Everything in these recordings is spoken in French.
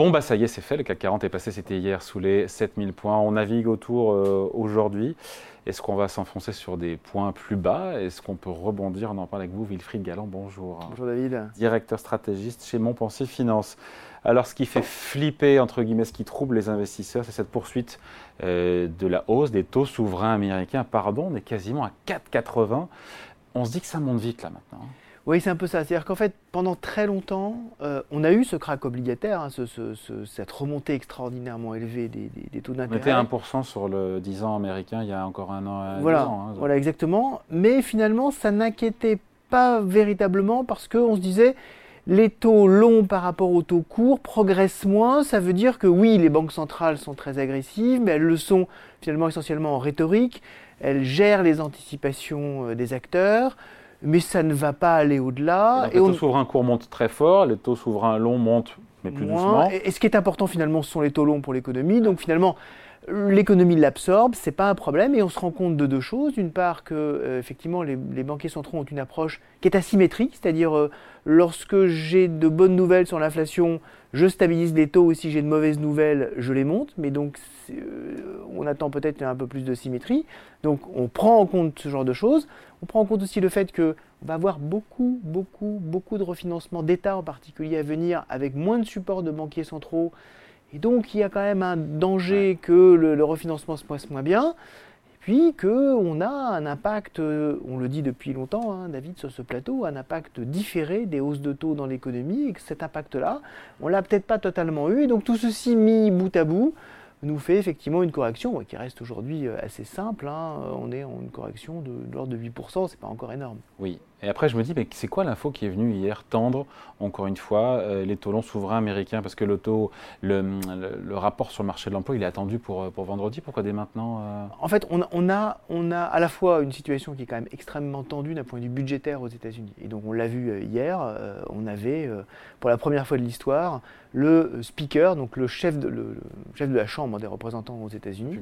Bon, bah ça y est, c'est fait. Le CAC 40 est passé, c'était hier, sous les 7000 points. On navigue autour euh, aujourd'hui. Est-ce qu'on va s'enfoncer sur des points plus bas? Est-ce qu'on peut rebondir? On en parle avec vous, Wilfried Galland. Bonjour. Bonjour David. Directeur stratégiste chez Montpensier Finance. Alors, ce qui fait flipper, entre guillemets, ce qui trouble les investisseurs, c'est cette poursuite euh, de la hausse des taux souverains américains. Pardon, on est quasiment à 4,80. On se dit que ça monte vite là maintenant. Oui, c'est un peu ça. C'est-à-dire qu'en fait, pendant très longtemps, euh, on a eu ce crack obligataire, hein, cette remontée extraordinairement élevée des, taux d'intérêt. On était 1% sur le 10 ans américain il y a encore un an. Voilà, ans, hein, voilà exactement. Mais finalement, ça n'inquiétait pas véritablement parce qu'on se disait, les taux longs par rapport aux taux courts progressent moins. Ça veut dire que oui, les banques centrales sont très agressives, mais elles le sont finalement essentiellement en rhétorique. Elles gèrent les anticipations euh, des acteurs mais ça ne va pas aller au-delà. Et, les taux souverains courts montent très fort, les taux souverains longs montent, mais plus doucement. Et, ce qui est important finalement, ce sont les taux longs pour l'économie. Donc finalement, l'économie l'absorbe, c'est pas un problème, et on se rend compte de deux choses. D'une part, que euh, effectivement, les, banquiers centraux ont une approche qui est asymétrique, c'est-à-dire euh, lorsque j'ai de bonnes nouvelles sur l'inflation, je stabilise les taux, et si j'ai de mauvaises nouvelles, je les monte. Mais donc, euh, on attend peut-être un peu plus de symétrie. Donc, on prend en compte ce genre de choses. On prend en compte aussi le fait qu'on va avoir beaucoup, beaucoup, beaucoup de refinancement d'État en particulier à venir, avec moins de support de banquiers centraux et donc, il y a quand même un danger que le, refinancement se passe moins bien. Et puis qu'on a un impact, on le dit depuis longtemps, hein, David, sur ce plateau, un impact différé des hausses de taux dans l'économie, et que cet impact-là, on ne l'a peut-être pas totalement eu. Et donc tout ceci mis bout à bout, nous fait effectivement une correction qui reste aujourd'hui euh, assez simple. Hein. On est en une correction de, de l'ordre de 8%, c'est pas encore énorme. Oui, et après, je me dis, mais c'est quoi l'info qui est venue hier tendre, encore une fois, euh, les taux longs souverains américains? Parce que le taux, le, rapport sur le marché de l'emploi, il est attendu pour, euh, pour vendredi. Pourquoi dès maintenant euh? En fait, on, on, a, on a à la fois une situation qui est quand même extrêmement tendue d'un point de vue budgétaire aux États-Unis. Et donc, on l'a vu hier, on avait, pour la première fois de l'histoire, le speaker, donc le chef de, le, chef de la Chambre des représentants aux États-Unis,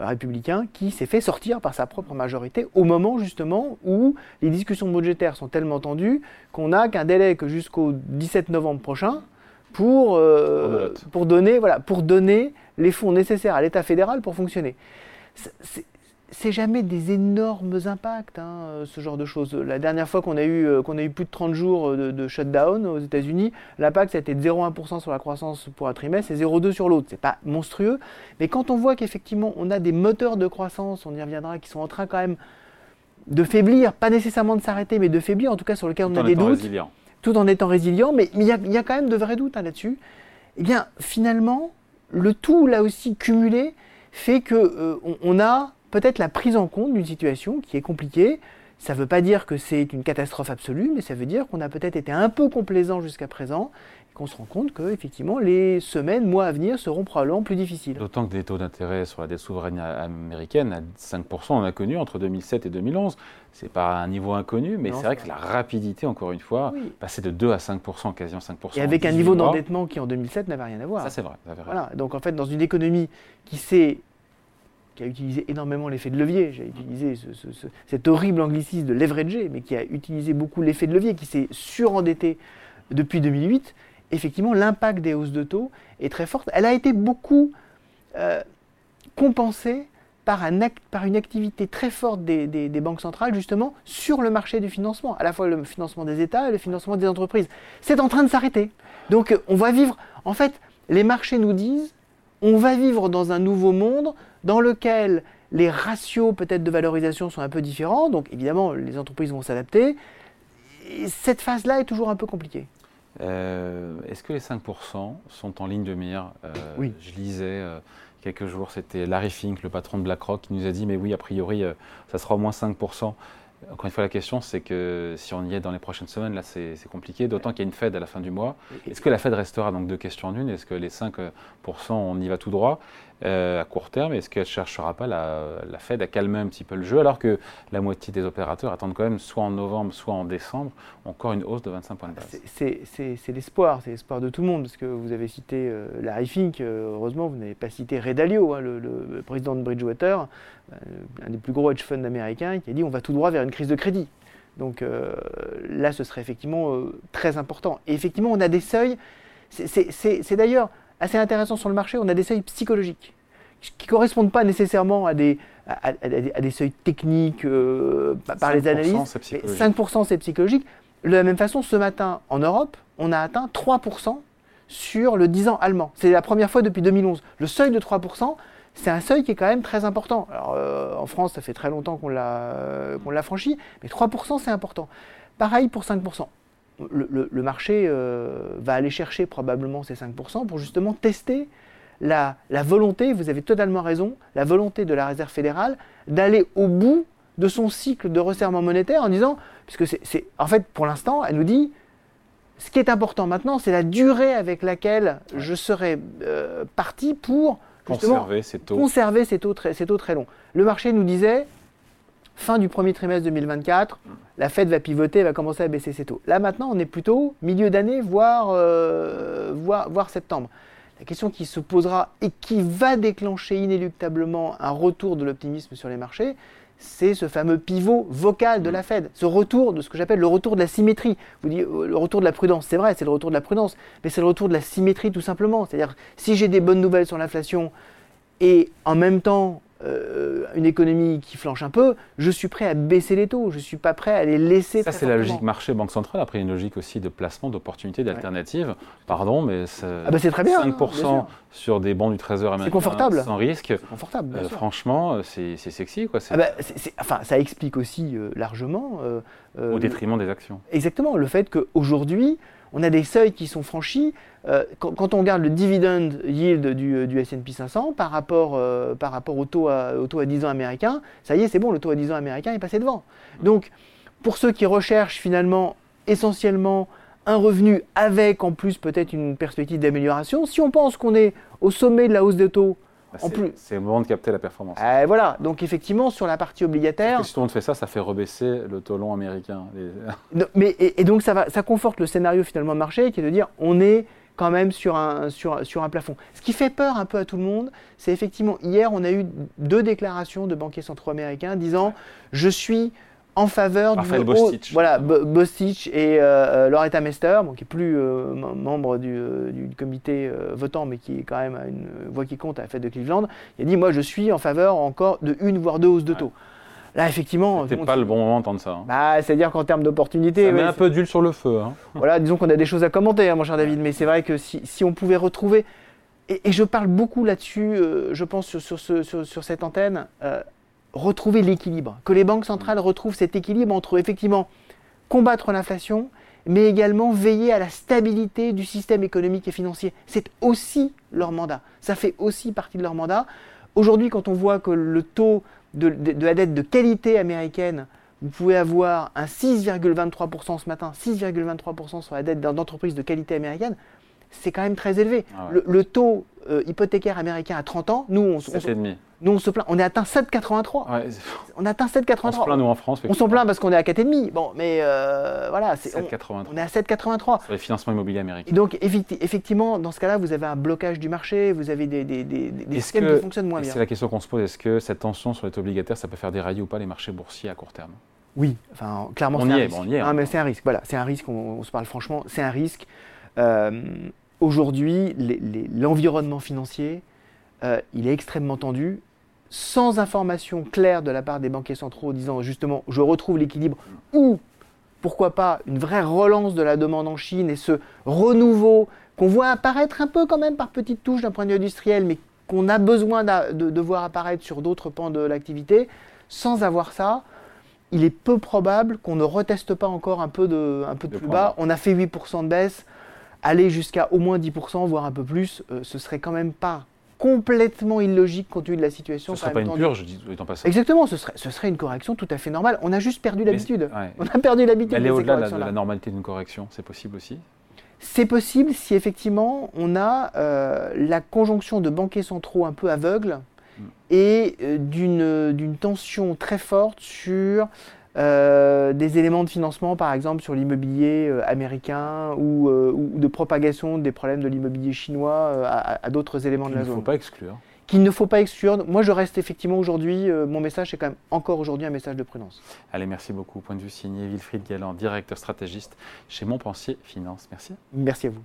républicain. qui s'est fait sortir par sa propre majorité au moment justement où les discussions budgétaires sont tellement tendus qu'on n'a qu'un délai que jusqu'au 17 novembre prochain pour, euh, pour, donner, voilà, pour donner les fonds nécessaires à l'État fédéral pour fonctionner. C'est jamais des énormes impacts, hein, ce genre de choses. La dernière fois qu'on a, eu, euh, qu'on a eu plus de 30 jours de, de shutdown aux États-Unis, l'impact ça a été de 0,1% sur la croissance pour un trimestre et 0,2% sur l'autre. C'est pas monstrueux, mais quand on voit qu'effectivement on a des moteurs de croissance, on y reviendra, qui sont en train quand même de faiblir, pas nécessairement de s'arrêter, mais de faiblir, en tout cas sur lequel on a des doutes, tout en étant résilient, mais il y, a, quand même de vrais doutes hein, là-dessus. Eh bien, finalement, le tout là aussi cumulé fait que euh, on, a peut-être la prise en compte d'une situation qui est compliquée. Ça ne veut pas dire que c'est une catastrophe absolue, mais ça veut dire qu'on a peut-être été un peu complaisant jusqu'à présent qu'on se rend compte que effectivement les semaines, mois à venir seront probablement plus difficiles. D'autant que des taux d'intérêt sur la dette souveraine américaine à 5%, on a connu entre 2007 et 2011. C'est pas un niveau inconnu, mais c'est vrai que la rapidité, encore une fois, passer de 2 à 5%, quasiment 5%. Et avec un niveau d'endettement qui en 2007 n'avait rien à voir. Ça c'est vrai. Voilà. Donc en fait, dans une économie qui s'est qui a utilisé énormément l'effet de levier. J'ai utilisé cet horrible anglicisme de leverager, mais qui a utilisé beaucoup l'effet de levier, qui s'est surendetté depuis 2008 effectivement, l'impact des hausses de taux est très fort. Elle a été beaucoup euh, compensée par, un par, une activité très forte des, banques centrales, justement, sur le marché du financement, à la fois le financement des États et le financement des entreprises. C'est en train de s'arrêter. Donc, on va vivre. En fait, les marchés nous disent on va vivre dans un nouveau monde dans lequel les ratios peut-être de valorisation sont un peu différents. Donc, évidemment, les entreprises vont s'adapter. Cette phase-là est toujours un peu compliquée. Euh, est-ce que les 5% sont en ligne de mire? Euh, Oui. Je lisais euh, quelques jours, c'était Larry Fink, le patron de BlackRock, qui nous a dit, mais oui, a priori, ça sera au moins 5%. Encore une fois, la question, c'est que si on y est dans les prochaines semaines, là, c'est compliqué, d'autant qu'il y a une Fed à la fin du mois. Est-ce que la Fed restera donc deux questions en une? Est-ce que les 5%, on y va tout droit? Euh, à court terme Est-ce qu'elle ne cherchera pas la, Fed à calmer un petit peu le jeu, alors que la moitié des opérateurs attendent quand même, soit en novembre, soit en décembre, encore une hausse de 25 points de base? C'est l'espoir, c'est l'espoir de tout le monde, parce que vous avez cité euh, Larry Fink, euh, heureusement, vous n'avez pas cité Ray hein, le, président de Bridgewater, un des plus gros hedge funds américains, qui a dit on va tout droit vers une crise de crédit. Donc là, ce serait effectivement très important. Et effectivement, on a des seuils. C'est d'ailleurs assez intéressant sur le marché, on a des seuils psychologiques qui ne correspondent pas nécessairement à des, à, des seuils techniques euh, par les analystes. 5% c'est psychologique. De la même façon, ce matin, en Europe, on a atteint 3% sur le 10 ans allemand. C'est la première fois depuis 2011. Le seuil de 3%, c'est un seuil qui est quand même très important. Alors, euh, en France, ça fait très longtemps qu'on l'a franchi, mais 3%, c'est important. Pareil pour 5%. Le, marché euh, va aller chercher probablement ces 5% pour justement tester la, volonté, vous avez totalement raison, la volonté de la Réserve fédérale d'aller au bout de son cycle de resserrement monétaire en disant, puisque c'est, en fait, pour l'instant, elle nous dit, ce qui est important maintenant, c'est la durée avec laquelle je serai euh, parti pour conserver ces taux. Conserver ces taux, très, ces taux très longs. Le marché nous disait, fin du premier trimestre 2024, la Fed va pivoter, va commencer à baisser ses taux. Là maintenant, on est plutôt milieu d'année, voire, euh, voire, voire, septembre. La question qui se posera et qui va déclencher inéluctablement un retour de l'optimisme sur les marchés, c'est ce fameux pivot vocal de la Fed, ce retour de ce que j'appelle le retour de la symétrie. Vous dites euh, le retour de la prudence, c'est vrai, c'est le retour de la prudence, mais c'est le retour de la symétrie tout simplement. C'est-à-dire, si j'ai des bonnes nouvelles sur l'inflation et en même temps euh, une économie qui flanche un peu, je suis prêt à baisser les taux, je ne suis pas prêt à les laisser. Ça, c'est la logique marché banque centrale. Après, une logique aussi de placement, d'opportunités, d'alternatives. Pardon, mais ah bah, c'est très bien. 5% hein, sur des bons du Trésor américain confortable. sans risque. confortable. Euh, franchement, c'est sexy. Quoi. Ah bah, enfin, ça explique aussi euh, largement. Au détriment des actions. Exactement. Le fait qu'aujourd'hui, on a des seuils qui sont franchis. Euh, quand, on regarde le dividend yield du, euh, du S&P 500 par rapport, euh, par rapport au, taux à, au taux à 10 ans américain, ça y est, c'est bon, le taux à 10 ans américain est passé devant. Donc, pour ceux qui recherchent finalement essentiellement un revenu avec en plus peut-être une perspective d'amélioration, si on pense qu'on est au sommet de la hausse des taux bah, c'est le moment de capter la performance. Eh, voilà, donc effectivement, sur la partie obligataire. si tout le monde fait ça, ça fait rebaisser le taux long américain. mais, et, donc, ça, va, ça conforte le scénario finalement marché qui est de dire on est quand même sur un, sur, sur un plafond. Ce qui fait peur un peu à tout le monde, c'est effectivement, hier, on a eu deux déclarations de banquiers centraux américains disant je suis en faveur du Bostich. voilà Bostich et euh, euh, Loretta Mester, qui est plus euh, membre du, comité votant, mais qui est quand même une voix qui compte à la fête de Cleveland. Il a dit moi je suis en faveur encore de une voire deux hausses de taux. Là, effectivement. C'était pas le bon moment d'entendre ça. Hein. Bah, C'est-à-dire qu'en termes d'opportunités. Ça met un peu d'huile sur le feu. Hein. Voilà, disons qu'on a des choses à commenter, hein, mon cher David, mais c'est vrai que si, si, on pouvait retrouver. Et, je parle beaucoup là-dessus, je pense, sur, sur, sur, cette antenne retrouver l'équilibre, que les banques centrales retrouvent cet équilibre entre effectivement combattre l'inflation, mais également veiller à la stabilité du système économique et financier. C'est aussi leur mandat. Ça fait aussi partie de leur mandat. Aujourd'hui, quand on voit que le taux de, la dette de qualité américaine, vous pouvez avoir un 6,23% ce matin, 6,23% sur la dette d'entreprise de qualité américaine, c'est quand même très élevé. Ah le, taux euh, hypothécaire américain à 30 ans, nous, on, on, nous, on se plaint. On est atteint 7,83. On a atteint 7,83. On se plaint, nous, en France. On s'en plaint parce qu'on est à 4,5. Bon, mais euh, voilà. 7,83. On, est à 7,83. Sur les financements immobiliers américains. donc, effectivement, dans ce cas-là, vous avez un blocage du marché, vous avez des, des, des, systèmes qui fonctionnent moins bien. C'est la question qu'on se pose. Est-ce que cette tension sur les taux obligataires, ça peut faire dérailler ou pas les marchés boursiers à court terme? Oui, enfin, clairement, on y est. Bon, on y est ah, mais c'est un risque. Voilà, c'est un risque. On, se parle franchement. C'est un risque. Euh, aujourd'hui, l'environnement financier, euh, il est extrêmement tendu. Sans information claire de la part des banquiers centraux disant justement je retrouve l'équilibre ou pourquoi pas une vraie relance de la demande en Chine et ce renouveau qu'on voit apparaître un peu quand même par petites touches d'un point de vue industriel mais qu'on a besoin de, voir apparaître sur d'autres pans de l'activité, sans avoir ça, il est peu probable qu'on ne reteste pas encore un peu de, un peu de, plus bas. On a fait 8% de baisse, aller jusqu'à au moins 10%, voire un peu plus, euh, ce serait quand même pas complètement illogique compte tenu de la situation. Ce ne serait pas une purge, dis en passant. Exactement, ce serait, ce serait une correction tout à fait normale. On a juste perdu l'habitude. On a perdu l'habitude. Elle est au-delà de, la normalité d'une correction, c'est possible aussi? C'est possible si effectivement on a euh, la conjonction de banquiers centraux un peu aveugles hmm. et euh, d'une tension très forte sur euh, des éléments de financement, par exemple sur l'immobilier euh, américain ou, euh, ou, de propagation des problèmes de l'immobilier chinois à, d'autres éléments de la zone. Qu'il ne faut pas exclure. Qu'il ne faut pas exclure. Moi, je reste effectivement aujourd'hui, mon message est quand même encore aujourd'hui un message de prudence. Allez, merci beaucoup. Point de vue signé Wilfried Galland, directeur stratégiste chez Montpensier Finance. Merci. Merci à vous.